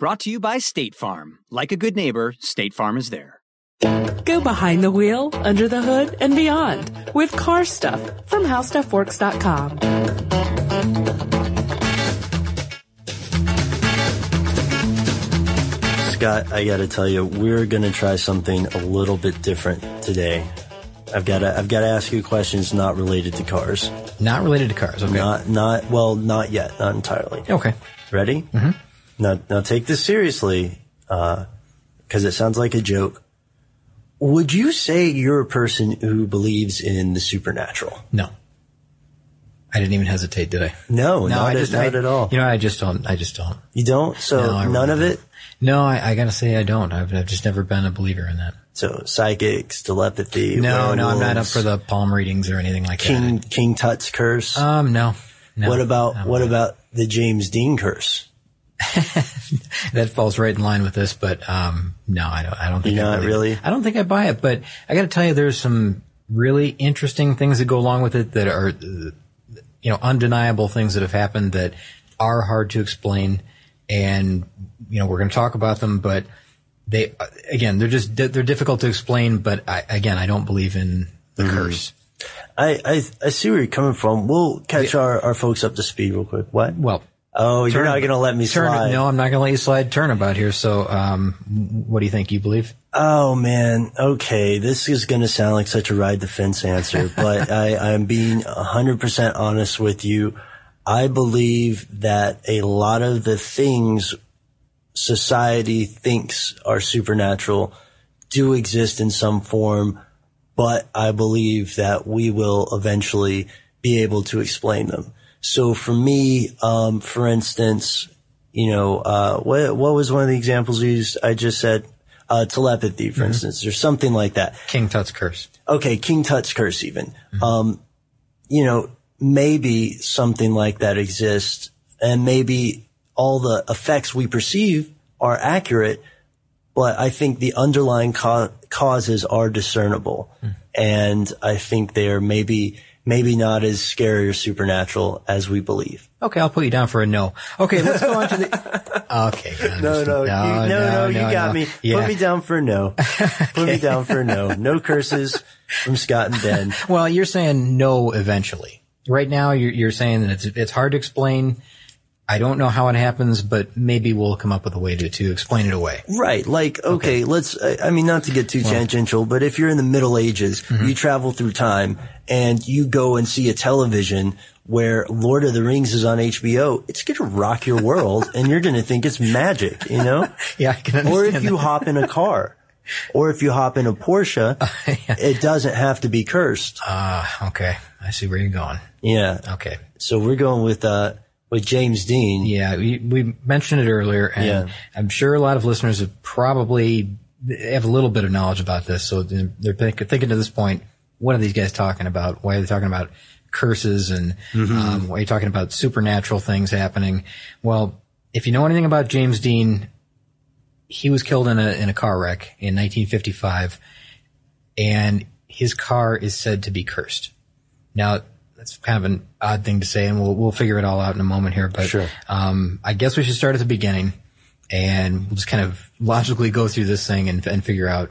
Brought to you by State Farm. Like a good neighbor, State Farm is there. Go behind the wheel, under the hood, and beyond with car stuff from howstuffworks.com. Scott, I got to tell you, we're going to try something a little bit different today. I've got to I've got to ask you questions not related to cars. Not related to cars. Okay. Not not well, not yet, not entirely. Okay. Ready? Mm-hmm. Now now take this seriously, because uh, it sounds like a joke. Would you say you're a person who believes in the supernatural? No. I didn't even hesitate, did I? No, no, not, I just, at, not I, at all. You know, I just don't. I just don't. You don't. So No, none really of don't. it. No, I, I gotta say I don't. I've, I've just never been a believer in that. So psychics, telepathy. No, no, I'm not up for the palm readings or anything like that. King King Tut's curse. Um, no. no what about no. what about the James Dean curse? that falls right in line with this, but um, no, I don't. I don't think You're I not really? I don't think I buy it, but I got to tell you, there's some really interesting things that go along with it that are, you know, undeniable things that have happened that are hard to explain, and you know, we're going to talk about them, but they again, they're just they're difficult to explain. But I, again, I don't believe in the Mm-hmm. curse. I, I I see where you're coming from. We'll catch our, our folks up to speed real quick. What? Well, Oh, you're not going to let me turn, slide. No, I'm not going to let you slide turnabout here. So, um, what do you think? You believe? Oh man. Okay. This is going to sound like such a ride the fence answer, but I, I'm being 100% honest with you. I believe that a lot of the things society thinks are supernatural do exist in some form, but I believe that we will eventually be able to explain them. So for me, um, for instance, you know, uh, what, what was one of the examples you used? I just said, uh, telepathy, for instance, or something like that. King Tut's curse. Okay. King Tut's curse even. Um, you know, maybe something like that exists and maybe all the effects we perceive are accurate, but I think the underlying ca- causes are discernible. And I think they are maybe, maybe not as scary or supernatural as we believe. Okay, I'll put you down for a no. Okay, let's go on to the. Okay, I'm No, no, you, no, no, you got no. me. Yeah. Put me down for a no. Put me down for a no. No curses from Scott and Ben. Well, you're saying no eventually. Right now, you're, you're saying that it's it's hard to explain. I don't know how it happens, but maybe we'll come up with a way to, to explain it away. Right. Like, okay, let's, I I mean, not to get too tangential, but if you're in the Middle Ages, Mm-hmm. you travel through time and you go and see a television where Lord of the Rings is on HBO, it's going to rock your world and you're going to think it's magic, you know? Yeah, I can Or if you hop in a car. Or if you hop in a Porsche, it doesn't have to be cursed. Ah, okay. I see where you're going. Yeah. Okay. So we're going with, uh, with James Dean. Yeah, we, we mentioned it earlier, and Yeah. I'm sure a lot of listeners have probably have a little bit of knowledge about this. So they're they're think- thinking to this point, what are these guys talking about? Why are they talking about curses and um, why are you talking about supernatural things happening? Well, if you know anything about James Dean, he was killed in a in a car wreck in 1955, and his car is said to be cursed. Now that's kind of an odd thing to say, and we'll we'll figure it all out in a moment here. But Sure. um, I guess we should start at the beginning, and we'll just kind of logically go through this thing and and figure out,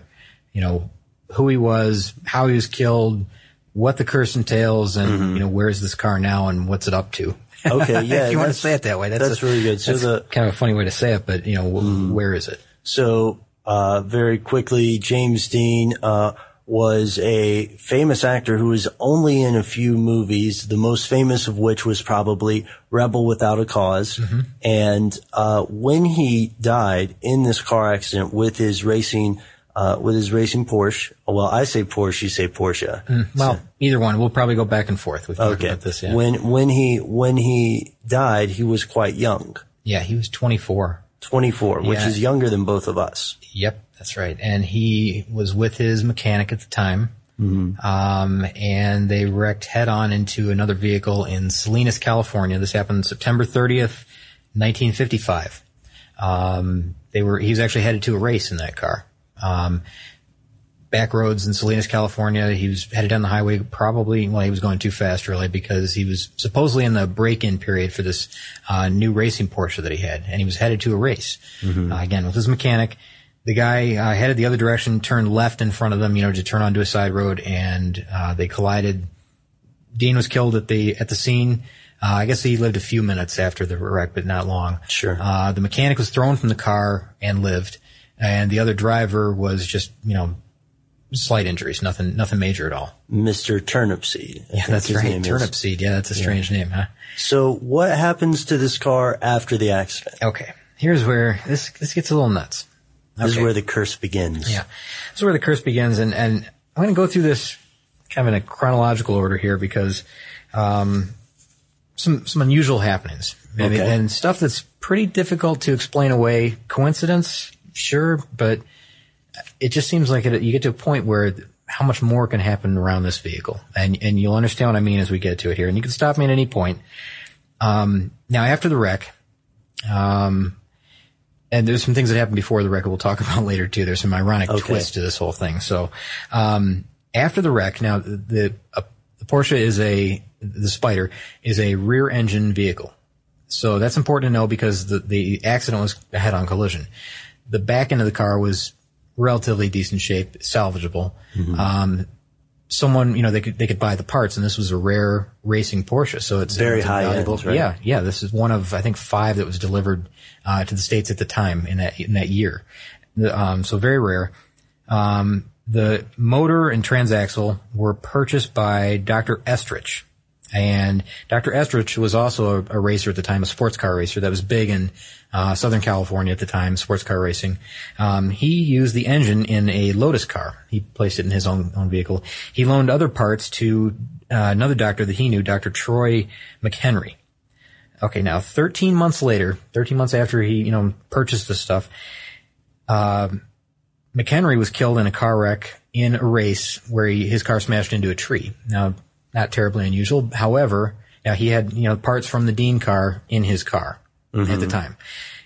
you know, who he was, how he was killed, what the curse entails, and you know where's this car now and what's it up to. Okay, yeah, if you want to say it that way, that's, that's a- really good. So that's the- kind of a funny way to say it, but you know, wh- where is it? So, uh, very quickly, James Dean, uh, was a famous actor who was only in a few movies, the most famous of which was probably Rebel Without a Cause And, uh, when he died in this car accident with his racing, uh, with his racing Porsche, well, I say Porsche, you say Porsche. Well, either one. We'll probably go back and forth. We've Okay. about this. Yeah. When, when he, when he died, he was quite young. yeah, he was 24. 24, which is younger than both of us. Yep, that's right. And he was with his mechanic at the time. Mm-hmm. Um, and they wrecked head on into another vehicle in Salinas, California. This happened September 30th, 1955. Um, they were, he was actually headed to a race in that car. Um, back roads in Salinas, California. He was headed down the highway probably, well, he was going too fast really because he was supposedly in the break-in period for this, uh, new racing Porsche that he had. And he was headed to a race. Uh, again, with his mechanic. The guy, uh, headed the other direction, turned left in front of them, you know, to turn onto a side road and, uh, they collided. Dean was killed at the, at the scene. Uh, I guess he lived a few minutes after the wreck, but not long. Sure. Uh, the mechanic was thrown from the car and lived. And the other driver was just, you know, slight injuries, nothing, nothing major at all. Mr. Turnupseed. I Yeah, that's his right. name is. Turnip seed. Yeah, that's a strange name, huh? So what happens to this car after the accident? Okay. Here's where this, this gets a little nuts. This is where the curse begins. Yeah. This is where the curse begins. And, and I'm going to go through this kind of in a chronological order here because, um, some, some unusual happenings and, Okay. and stuff that's pretty difficult to explain away. Coincidence? Sure. But it just seems like it, you get to a point where how much more can happen around this vehicle. And, and you'll understand what I mean as we get to it here. And you can stop me at any point. Um, now after the wreck, um, and there's some things that happened before the wreck we'll talk about later too. There's some ironic Okay. twist to this whole thing. So, um, after the wreck, now the, the, uh, the Porsche is a, the Spider is a rear engine vehicle. So that's important to know because the, the accident was a head on collision. The back end of the car was relatively decent shape, salvageable. Um, someone, you know, they could, they could buy the parts and this was a rare racing Porsche. So it's Very it's high end, valuable- right? Yeah. Yeah. This is one of, I think, five that was delivered, uh, to the States at the time in that, in that year. Um, so very rare. Um, the motor and transaxle were purchased by Dr. Eschrich. And Dr. Eschrich was also a, a racer at the time, a sports car racer that was big in uh, Southern California at the time, sports car racing. Um, he used the engine in a Lotus car. He placed it in his own, own vehicle. He loaned other parts to uh, another doctor that he knew, Dr. Troy McHenry. Okay, now 13 months later, 13 months after he, you know, purchased this stuff, um, McHenry was killed in a car wreck in a race where he, his car smashed into a tree. Now, not terribly unusual. However, now he had, you know, parts from the Dean car in his car at the time.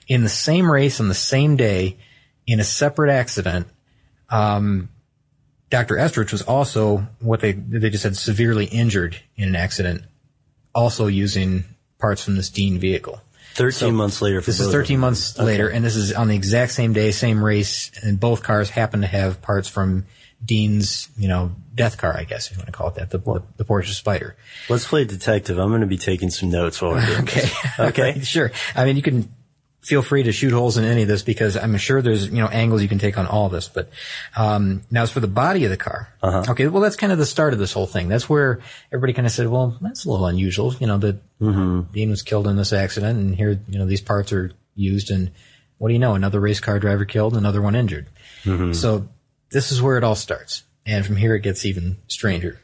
In the same race on the same day, in a separate accident, um, Dr. Eschrich was also what they, they just said severely injured in an accident, also using parts from this Dean vehicle. 13 months later for This is both of 13 them. months later, and this is on the exact same day, same race, and both cars happen to have parts from Dean's, you know, death car, I guess if you want to call it that, the, the, the Porsche Spider. Let's play detective. I'm going to be taking some notes while we're doing Okay. this. Okay. sure. I mean, you can feel free to shoot holes in any of this because I'm sure there's, you know, angles you can take on all of this. But, um, now as for the body of the car. Uh-huh. Okay. Well, that's kind of the start of this whole thing. That's where everybody kind of said, well, that's a little unusual, you know, that Mm-hmm. Dean was killed in this accident and here, you know, these parts are used and what do you know? Another race car driver killed, another one injured. Mm-hmm. So this is where it all starts. And from here it gets even stranger.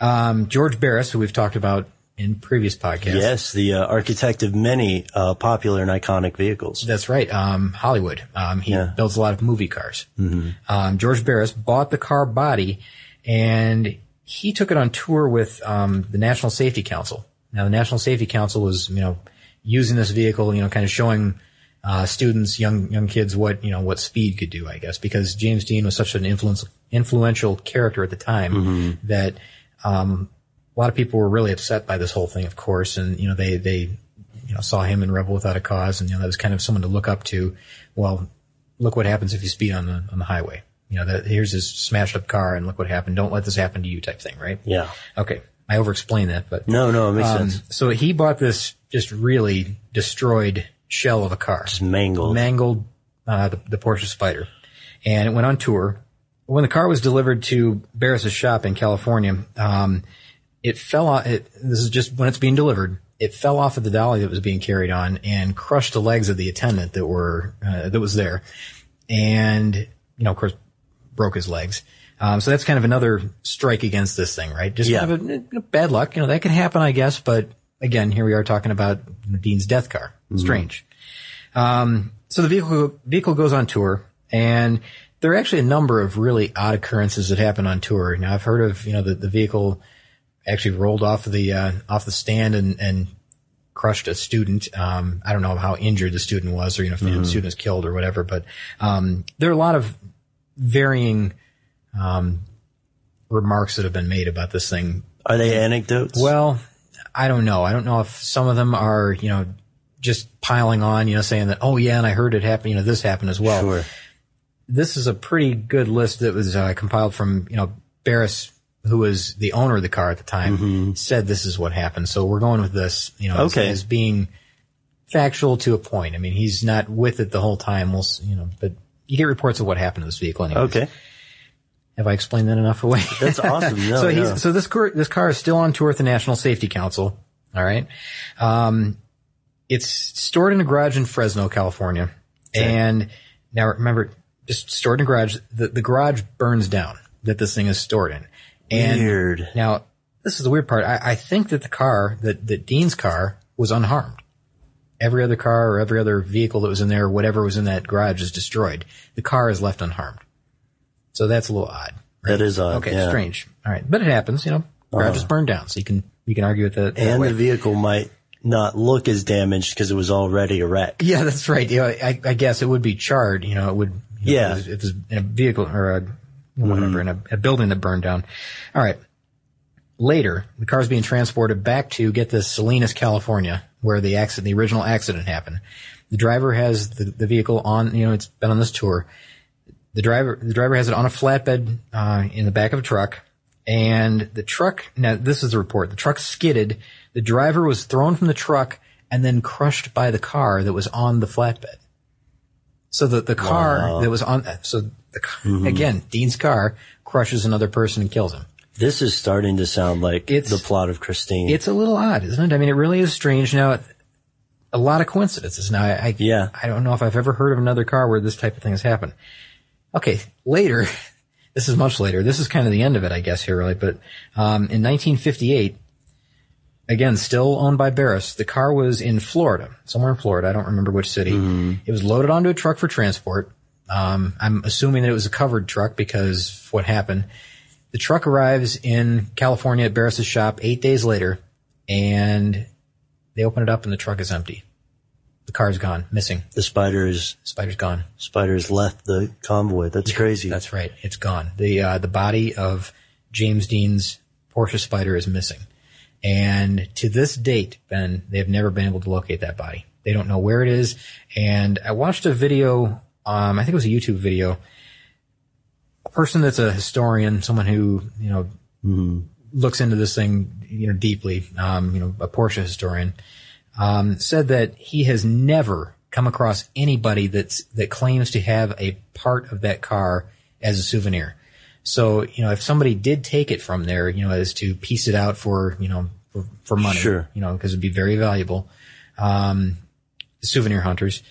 Um, George Barris, who we've talked about in previous podcasts. Yes, the uh, architect of many uh, popular and iconic vehicles. That's right. Um, Hollywood. Um, he Yeah. builds a lot of movie cars. Um, George Barris bought the car body and he took it on tour with, um, the National Safety Council. Now the National Safety Council was, you know, using this vehicle, you know, kind of showing, uh, students, young young kids, what you know what speed could do, I guess, because James Dean was such an influence, influential character at the time that um, a lot of people were really upset by this whole thing, of course, and you know they they you know saw him in Rebel Without a Cause, and you know that was kind of someone to look up to. Well, look what happens if you speed on the on the highway. You know, that here's his smashed up car, and look what happened. Don't let this happen to you, type thing, right? Yeah. Okay, I overexplained that, but No, no, it makes um, sense. so he bought this just really destroyed shell of a car, Just mangled. mangled uh, the, the Porsche Spider, and it went on tour. When the car was delivered to Barris's shop in California, um, it fell off. It, this is just when it's being delivered. It fell off of the dolly that was being carried on and crushed the legs of the attendant that were uh, that was there, and you know, of course, broke his legs. Um, so that's kind of another strike against this thing, right? Just Yeah. kind of a, a bad luck. You know, that can happen, I guess. But again, here we are talking about Dean's death car. Strange. Um, so the vehicle vehicle goes on tour, and there are actually a number of really odd occurrences that happen on tour. Now, I've heard of you know the, the vehicle actually rolled off the uh, off the stand and and crushed a student. Um, I don't know how injured the student was, or you know if the student was killed or whatever. But um, there are a lot of varying um, remarks that have been made about this thing Are they anecdotes? well, I don't know. I don't know if some of them are, you know, just piling on, you know, saying that, oh yeah, and I heard it happen, you know, this happened as well. sure. This is a pretty good list that was uh, compiled from, you know, Barris, who was the owner of the car at the time, said this is what happened. So we're going with this, you know, as- Okay. as, being factual to a point. I mean, he's not with it the whole time. We'll, you know, but you get reports of what happened to this vehicle anyways. Okay. Have I explained that enough away? That's awesome. No, so yeah. he's so this car this car is still on tour with the National Safety Council. All right, um, it's stored in a garage in Fresno, California, and now remember, just stored in a garage. The, the garage burns down that this thing is stored in. And Weird. Now this is the weird part. I, I think that the car that that Dean's car was unharmed. Every other car or every other vehicle that was in there, whatever was in that garage, is destroyed. The car is left unharmed. So that's a little odd. That is odd. Okay, yeah. strange. All right, but it happens. You know, garage uh-huh. is burned down, so you can you can argue with that. that And way. the vehicle might not look as damaged because it was already a wreck. yeah, that's right. You know, I, I guess it would be charred. You know, it would. you know, Yeah. if it in a vehicle or a whatever mm-hmm. in a, a building that burned down. All right. Later, the car is being transported back to get this Salinas, California, where the accident, the original accident happened. The driver has the, the vehicle on. You know, it's been on this tour. The driver, the driver has it on a flatbed uh, in the back of a truck, and the truck. Now, this is the report. The truck skidded. The driver was thrown from the truck and then crushed by the car that was on the flatbed. So the the car that was on. So the, ca- again, Dean's car crushes another person and kills him. This is starting to sound like It's- the plot of Christine. It's a little odd, isn't it? I mean, it really is strange. Now, a lot of coincidences. Now, I, I Yeah. I don't know if I've ever heard of another car where this type of thing has happened. Okay, later, this is much later. This is kind of the end of it, I guess, here, really. But um, in 1958, again, still owned by Barris, the car was in Florida, somewhere in Florida. I don't remember which city. It was loaded onto a truck for transport. Um, I'm assuming that it was a covered truck because of what happened. The truck arrives in California at Barris's shop eight days later, and they open it up and the truck is empty. The car's gone, missing. the spider is Spider's gone. spiders left the convoy. That's crazy. That's right. It's gone. The uh, the body of James Dean's Porsche Spider is missing, and to this date, Ben, they have never been able to locate that body. They don't know where it is. And I watched a video. Um, I think it was a YouTube video. A person that's a historian, someone who you know looks into this thing, you know, deeply. Um, you know, a Porsche historian um, said that he has never come across anybody that's that claims to have a part of that car as a souvenir. So you know, if somebody did take it from there, you know, as to piece it out for you know for, for money, Sure. you know, because it'd be very valuable. Um, souvenir hunters,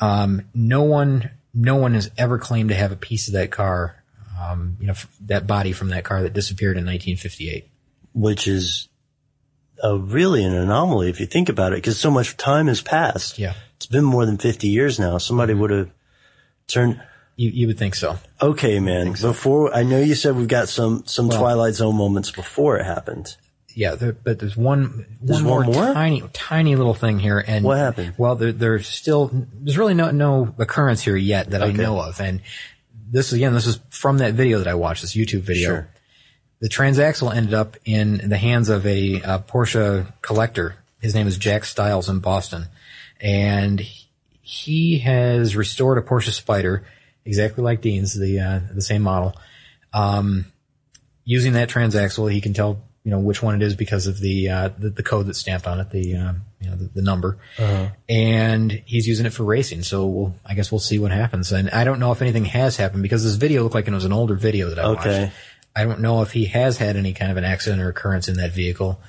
um, no one, no one has ever claimed to have a piece of that car. Um, you know, f- that body from that car that disappeared in 1958. Which is a, really an anomaly if you think about it, because so much time has passed. Yeah. It's been more than 50 years now. Somebody mm-hmm. would have turned. You, you would think so. Okay, man. Before, I know you said we've got some, some Twilight Zone moments before it happened. Yeah, there, but there's one There's one more, more? tiny tiny little thing here. And What happened? Well, there, there's still there's really no no occurrence here yet that I know of. And this again, this is from that video that I watched, this YouTube video. Sure. The transaxle ended up in the hands of a, uh Porsche collector. His name is Jack Stiles in Boston, and he has restored a Porsche Spider exactly like Dean's, the uh, the same model. Um, using that transaxle, he can tell you know which one it is because of the uh, the, the code that's stamped on it, the uh, you know the, the number, and he's using it for racing. So we'll, I guess we'll see what happens. And I don't know if anything has happened because this video looked like it was an older video that I Okay. watched. I don't know if he has had any kind of an accident or occurrence in that vehicle.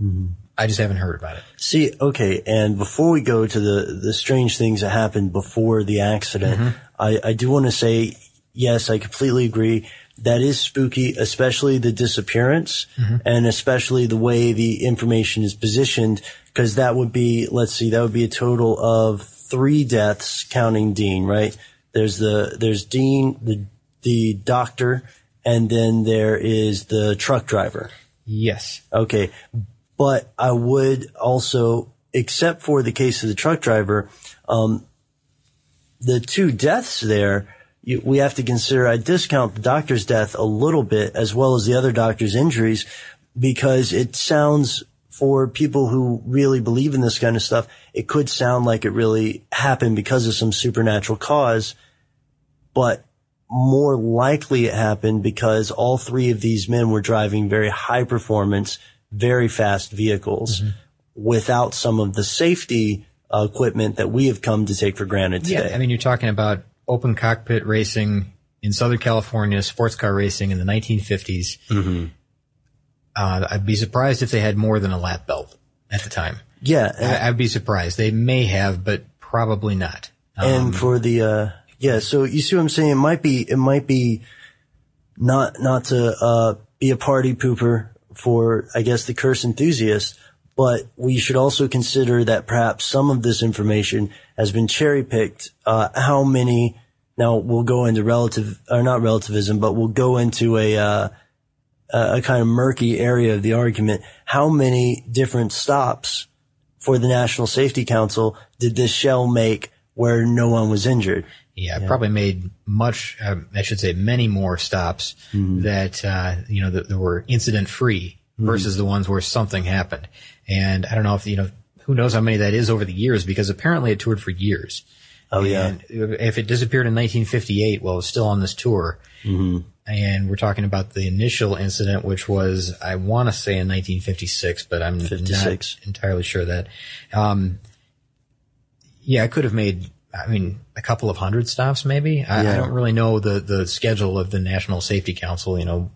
Mm-hmm. I just haven't heard about it. See, okay, and before we go to the, the strange things that happened before the accident, mm-hmm. I, I do want to say, yes, I completely agree. That is spooky, especially the disappearance mm-hmm. and especially the way the information is positioned, because that would be, let's see, that would be a total of three deaths counting Dean, right? There's the, there's Dean, the, the doctor, and then there is the truck driver. Yes. Okay. But I would also, except for the case of the truck driver, um, the two deaths there, you, we have to consider, I discount the doctor's death a little bit as well as the other doctor's injuries because it sounds for people who really believe in this kind of stuff, it could sound like it really happened because of some supernatural cause, but more likely it happened because all three of these men were driving very high performance, very fast vehicles without some of the safety uh, equipment that we have come to take for granted today. Yeah, I mean, you're talking about open cockpit racing in Southern California, sports car racing in the 1950s. Mm-hmm. Uh, I'd be surprised if they had more than a lap belt at the time. yeah. I, I'd be surprised. They may have, but probably not. Um, and for the, uh, yeah, so you see what I'm saying? It might be, it might be not, not to, uh, be a party pooper for, I guess, the curse enthusiast, but we should also consider that perhaps some of this information has been cherry picked. Uh, how many, now we'll go into relative, or not relativism, but we'll go into a, uh, a kind of murky area of the argument. How many different stops for the National Safety Council did this shell make where no one was injured? Yeah, I probably made much, uh, I should say many more stops Mm-hmm. that, uh, you know, that, that were incident free versus the ones where something happened. And I don't know if, you know, who knows how many that is over the years because apparently it toured for years. Oh yeah. And if it disappeared in 1958, well, it's still on this tour. Mm-hmm. And we're talking about the initial incident, which was, I want to say in 1956, but I'm 56. not entirely sure of that. Um, yeah, I could have made, I mean, a couple of hundred stops maybe. I, I don't really know the, the schedule of the National Safety Council, you know,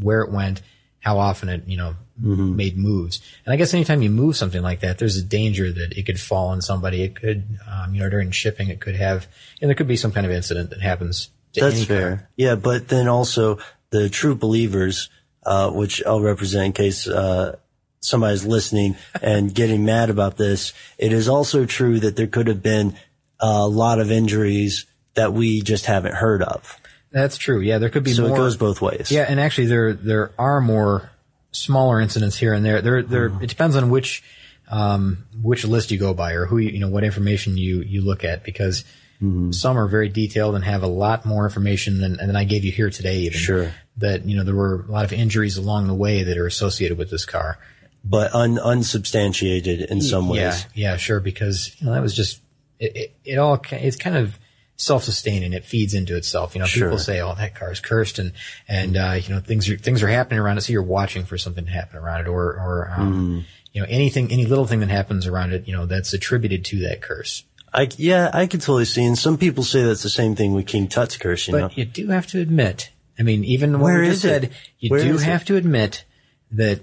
where it went, how often it, you know, Mm-hmm. made moves. And I guess anytime you move something like that, there's a danger that it could fall on somebody. It could, um, you know, during shipping, it could have, and there could be some kind of incident that happens. That's car. fair. Yeah, but then also the true believers, uh, which I'll represent in case, uh, somebody's listening and getting mad about this. It is also true that there could have been a lot of injuries that we just haven't heard of. That's true. Yeah, there could be So more. it goes both ways. Yeah, and actually, there there are more smaller incidents here and there. There, there. Mm-hmm. It depends on which um, which list you go by or who you, you know what information you you look at because Mm-hmm. some are very detailed and have a lot more information than than I gave you here today. Even Sure. that you know there were a lot of injuries along the way that are associated with this car. But un- unsubstantiated in some ways. Yeah, yeah, sure. Because you know that was just it. It, it all it's kind of self-sustaining. It feeds into itself. You know, Sure. people say, "Oh, that car's cursed," and and uh, you know things are things are happening around it. So you're watching for something to happen around it, or or um, Mm-hmm. you know anything, any little thing that happens around it. You know that's attributed to that curse. I, yeah, I could totally see. And some people say that's the same thing with King Tut's curse, you know? But you do have to admit. I mean, even Where is just it? said, you Where do is it? have to admit that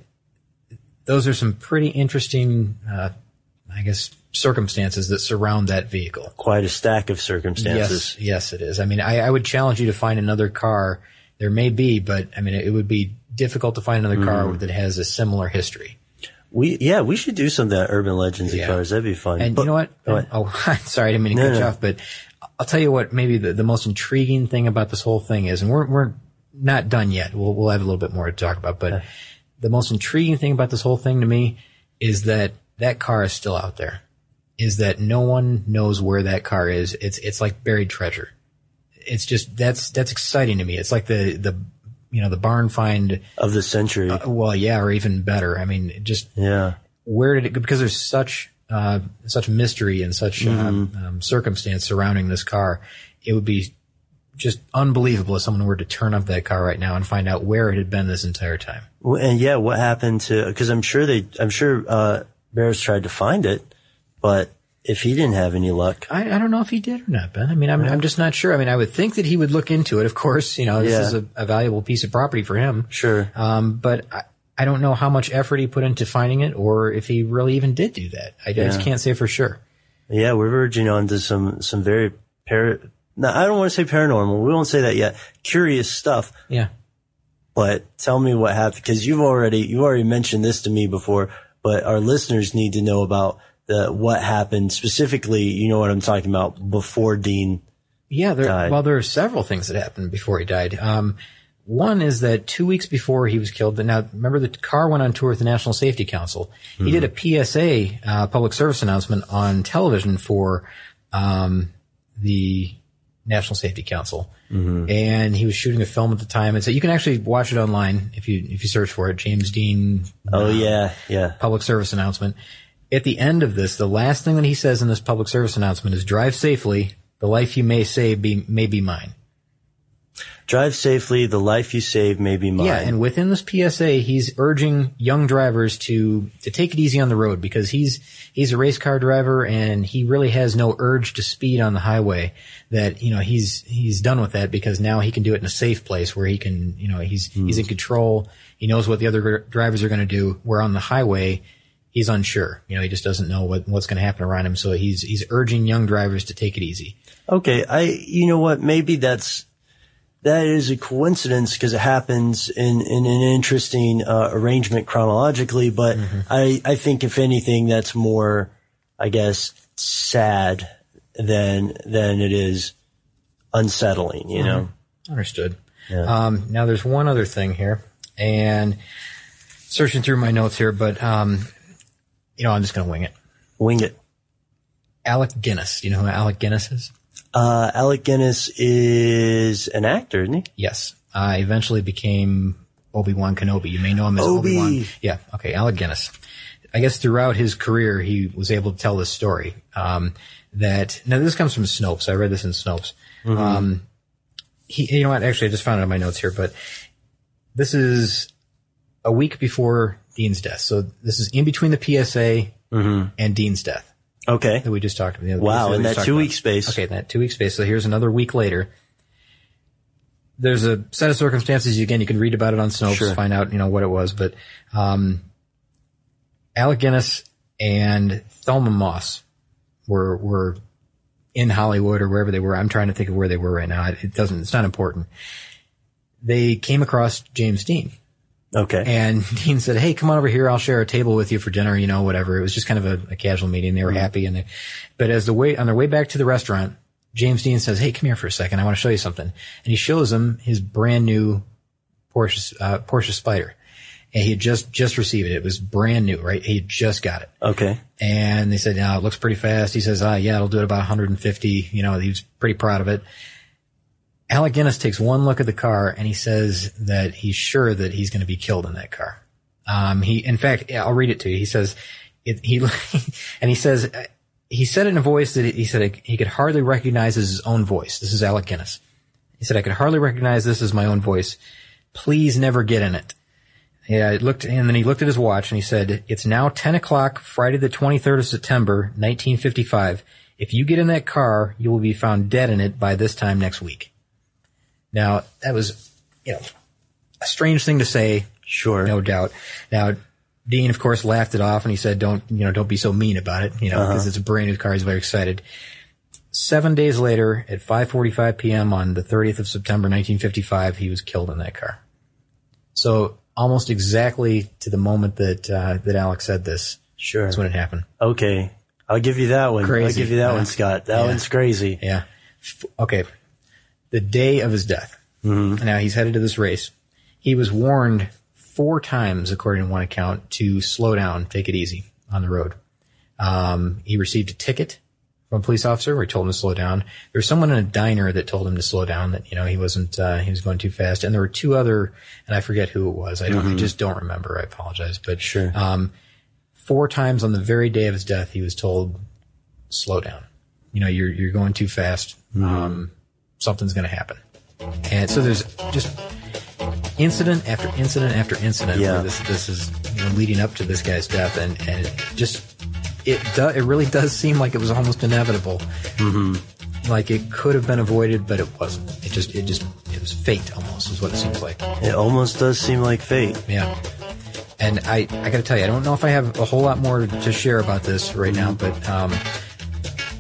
those are some pretty interesting, uh, I guess, circumstances that surround that vehicle. Quite a stack of circumstances. Yes, yes, it is. I mean, I, I would challenge you to find another car. There may be, but I mean, it, would be difficult to find another car Mm-hmm. that has a similar history. We, yeah, we should do some of that Urban Legends of Yeah. Cars. That'd be fun. And But- you know what? Ahead. Oh, sorry, I didn't mean to No, cut you off, but I'll tell you what. Maybe the, the most intriguing thing about this whole thing is, and we're we're not done yet. We'll we'll have a little bit more to talk about, but the most intriguing thing about this whole thing to me is that that car is still out there. Is that no one knows where that car is. It's it's like buried treasure. It's just that's that's exciting to me. It's like the the you know the barn find of the century. Uh, well, yeah, or even better. I mean, just yeah. Where did it go? Because there's such uh, such mystery and such um, Mm-hmm. um, circumstance surrounding this car. It would be just unbelievable if someone were to turn up that car right now and find out where it had been this entire time. Well, and yeah, what happened to? Because I'm sure they, I'm sure uh, Barris tried to find it, but if he didn't have any luck, I, I don't know if he did or not, Ben. I mean, I'm, I'm just not sure. I mean, I would think that he would look into it. Of course, you know, this Yeah. is a, a valuable piece of property for him. sure. Um, but I, I don't know how much effort he put into finding it or if he really even did do that. I just can't say for sure. Yeah, we're verging on to some some very par. No, I don't want to say paranormal. We won't say that yet. Curious stuff. Yeah. But tell me what happened because you've already you already mentioned this to me before. But our listeners need to know about the what happened specifically. You know what I'm talking about before Dean. Yeah, there, died. well, there are several things that happened before he died. Um, one is that two weeks before he was killed, that now remember the car went on tour with the National Safety Council. He did a PSA, uh, public service announcement on television for, um, the National Safety Council. And he was shooting a film at the time. And so you can actually watch it online if you, if you search for it. James Dean. Oh yeah, yeah. public service announcement. At the end of this, the last thing that he says in this public service announcement is drive safely. The life you may save be, may be mine. Drive safely. The life you save may be mine. Yeah. And within this PSA, he's urging young drivers to, to take it easy on the road because he's, he's a race car driver and he really has no urge to speed on the highway that, you know, he's, he's done with that because now he can do it in a safe place where he can, you know, he's, he's in hmm. control. He knows what the other drivers are going to do. Where on the highway, he's unsure. You know, he just doesn't know what, what's going to happen around him. So he's, he's urging young drivers to take it easy. Okay, I you know what? Maybe that's that is a coincidence because it happens in in an interesting uh, arrangement chronologically. But I I think if anything, that's more, I guess, sad than than it is unsettling. You know. Understood. Um, now there's one other thing here and searching through my notes here, but, um, you know, I'm just going to wing it. Wing it. Alec Guinness. Do you know who Alec Guinness is? Uh, Alec Guinness is an actor, isn't he? Yes. I eventually became Obi-Wan Kenobi. You may know him as Obi. Obi-Wan. Yeah. Okay. Alec Guinness. I guess throughout his career, he was able to tell this story. Um, that now this comes from Snopes. I read this in Snopes. Um, he, you know what? Actually, I just found it in my notes here, but this is a week before Dean's death. So this is in between the PSA and Dean's death Okay. that we just talked about. the Wow, in that two-week about. space. Okay, in that two week space. So here's another week later. There's a set of circumstances. Again, you can read about it on Snopes, Sure. find out you know what it was. But um, Alec Guinness and Thelma Moss were were in Hollywood or wherever they were. I'm trying to think of where they were right now. It it doesn't. It's not important. They came across James Dean. Okay. And Dean said, "Hey, come on over here. I'll share a table with you for dinner. You know, whatever." It was just kind of a, a casual meeting. They were happy, and they, but as the way on their way back to the restaurant, James Dean says, "Hey, come here for a second. I want to show you something." And he shows him his brand new Porsche uh, Porsche Spider, and he had just just received it. It was brand new, right? He had just got it. okay. And they said, "Yeah, it looks pretty fast." He says, "Ah, yeah, it'll do it about 150." You know, he was pretty proud of it. Alec Guinness takes one look at the car and he says that he's sure that he's going to be killed in that car. Um, he, in fact, I'll read it to you. He says, it, he, and he says, uh, he said in a voice that he said he could hardly recognize as his own voice. This is Alec Guinness. He said, I could hardly recognize this as my own voice. Please never get in it. Yeah, it looked, and then he looked at his watch and he said, it's now 10 o'clock, Friday the 23rd of September, 1955. If you get in that car, you will be found dead in it by this time next week. Now, that was, you know, a strange thing to say, Sure. no doubt. Now, Dean, of course, laughed it off and he said, don't, you know, don't be so mean about it, you know, because it's a brand new car. He's very excited. Seven days later, at 5:45 p.m. on the 30th of September, 1955, he was killed in that car. So almost exactly to the moment that uh, that Alec said this, Sure. that's when it happened. Okay. I'll give you that one. I'll give you that Yeah. one, Scott. That Yeah. one's crazy. Yeah. F- Okay. The day of his death. Now he's headed to this race. He was warned four times, according to one account, to slow down, take it easy on the road. Um, he received a ticket from a police officer where he told him to slow down. There was someone in a diner that told him to slow down, that, you know, he wasn't, uh, he was going too fast. And there were two other, and I forget who it was. I don't, I just don't remember. I apologize. But, Sure. um, four times on the very day of his death, he was told, slow down. You know, you're, you're going too fast. Um, something's going to happen. And so there's just incident after incident after incident Yeah. where this, this is, you know, leading up to this guy's death. And, and it just, it do, it really does seem like it was almost inevitable. Mm-hmm. Like it could have been avoided, but it wasn't. It just, it just, it was fate almost is what it seems like. It almost does seem like fate. Yeah. And I, I gotta tell you, I don't know if I have a whole lot more to share about this right now, but, um,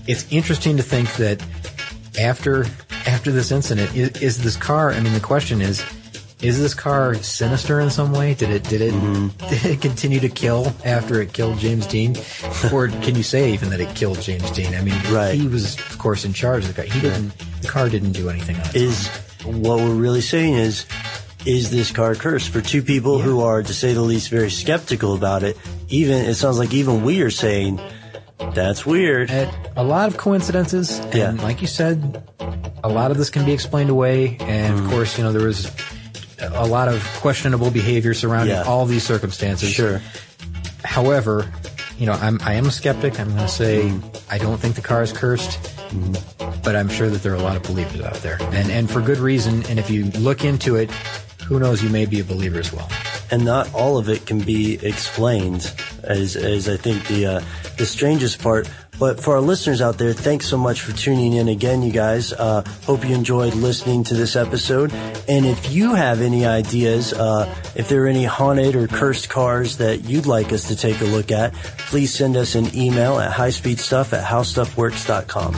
it's interesting to think that after, after this incident, is, is this car, I mean, the question is, is this car sinister in some way? Did it, did it, mm-hmm. did it continue to kill after it killed James Dean? or can you say even that it killed James Dean? I mean, Right. he was, of course, in charge of the car. He didn't, the car didn't do anything on own. Is what we're really saying is, is this car cursed? For two people who are, to say the least, very skeptical about it, even, it sounds like even we are saying, that's weird. At a lot of coincidences, and Yeah. like you said, a lot of this can be explained away. And Mm-hmm. of course, you know there was a lot of questionable behavior surrounding Yeah. all these circumstances. Sure. However, you know, I'm I am a skeptic. I'm going to say Mm-hmm. I don't think the car is cursed, but I'm sure that there are a lot of believers out there, and and for good reason. And if you look into it, who knows, you may be a believer as well. and not all of it can be explained as as I think the uh, the strangest part. But for our listeners out there, thanks so much for tuning in again, you guys. Uh, hope you enjoyed listening to this episode. And if you have any ideas, uh, if there are any haunted or cursed cars that you'd like us to take a look at, please send us an email at highspeedstuff at howstuffworks.com.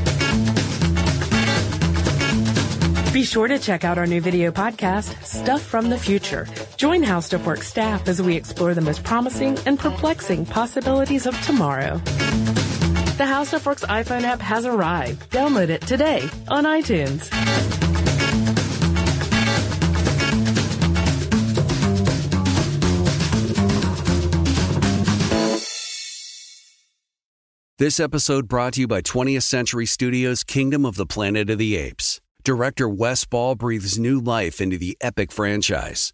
Be sure to check out our new video podcast, Stuff from the Future. Join How Stuff Works staff as we explore the most promising and perplexing possibilities of tomorrow. The How Stuff Works iPhone app has arrived. Download it today on iTunes. This episode brought to you by 20th Century Studios' Kingdom of the Planet of the Apes. Director Wes Ball breathes new life into the epic franchise.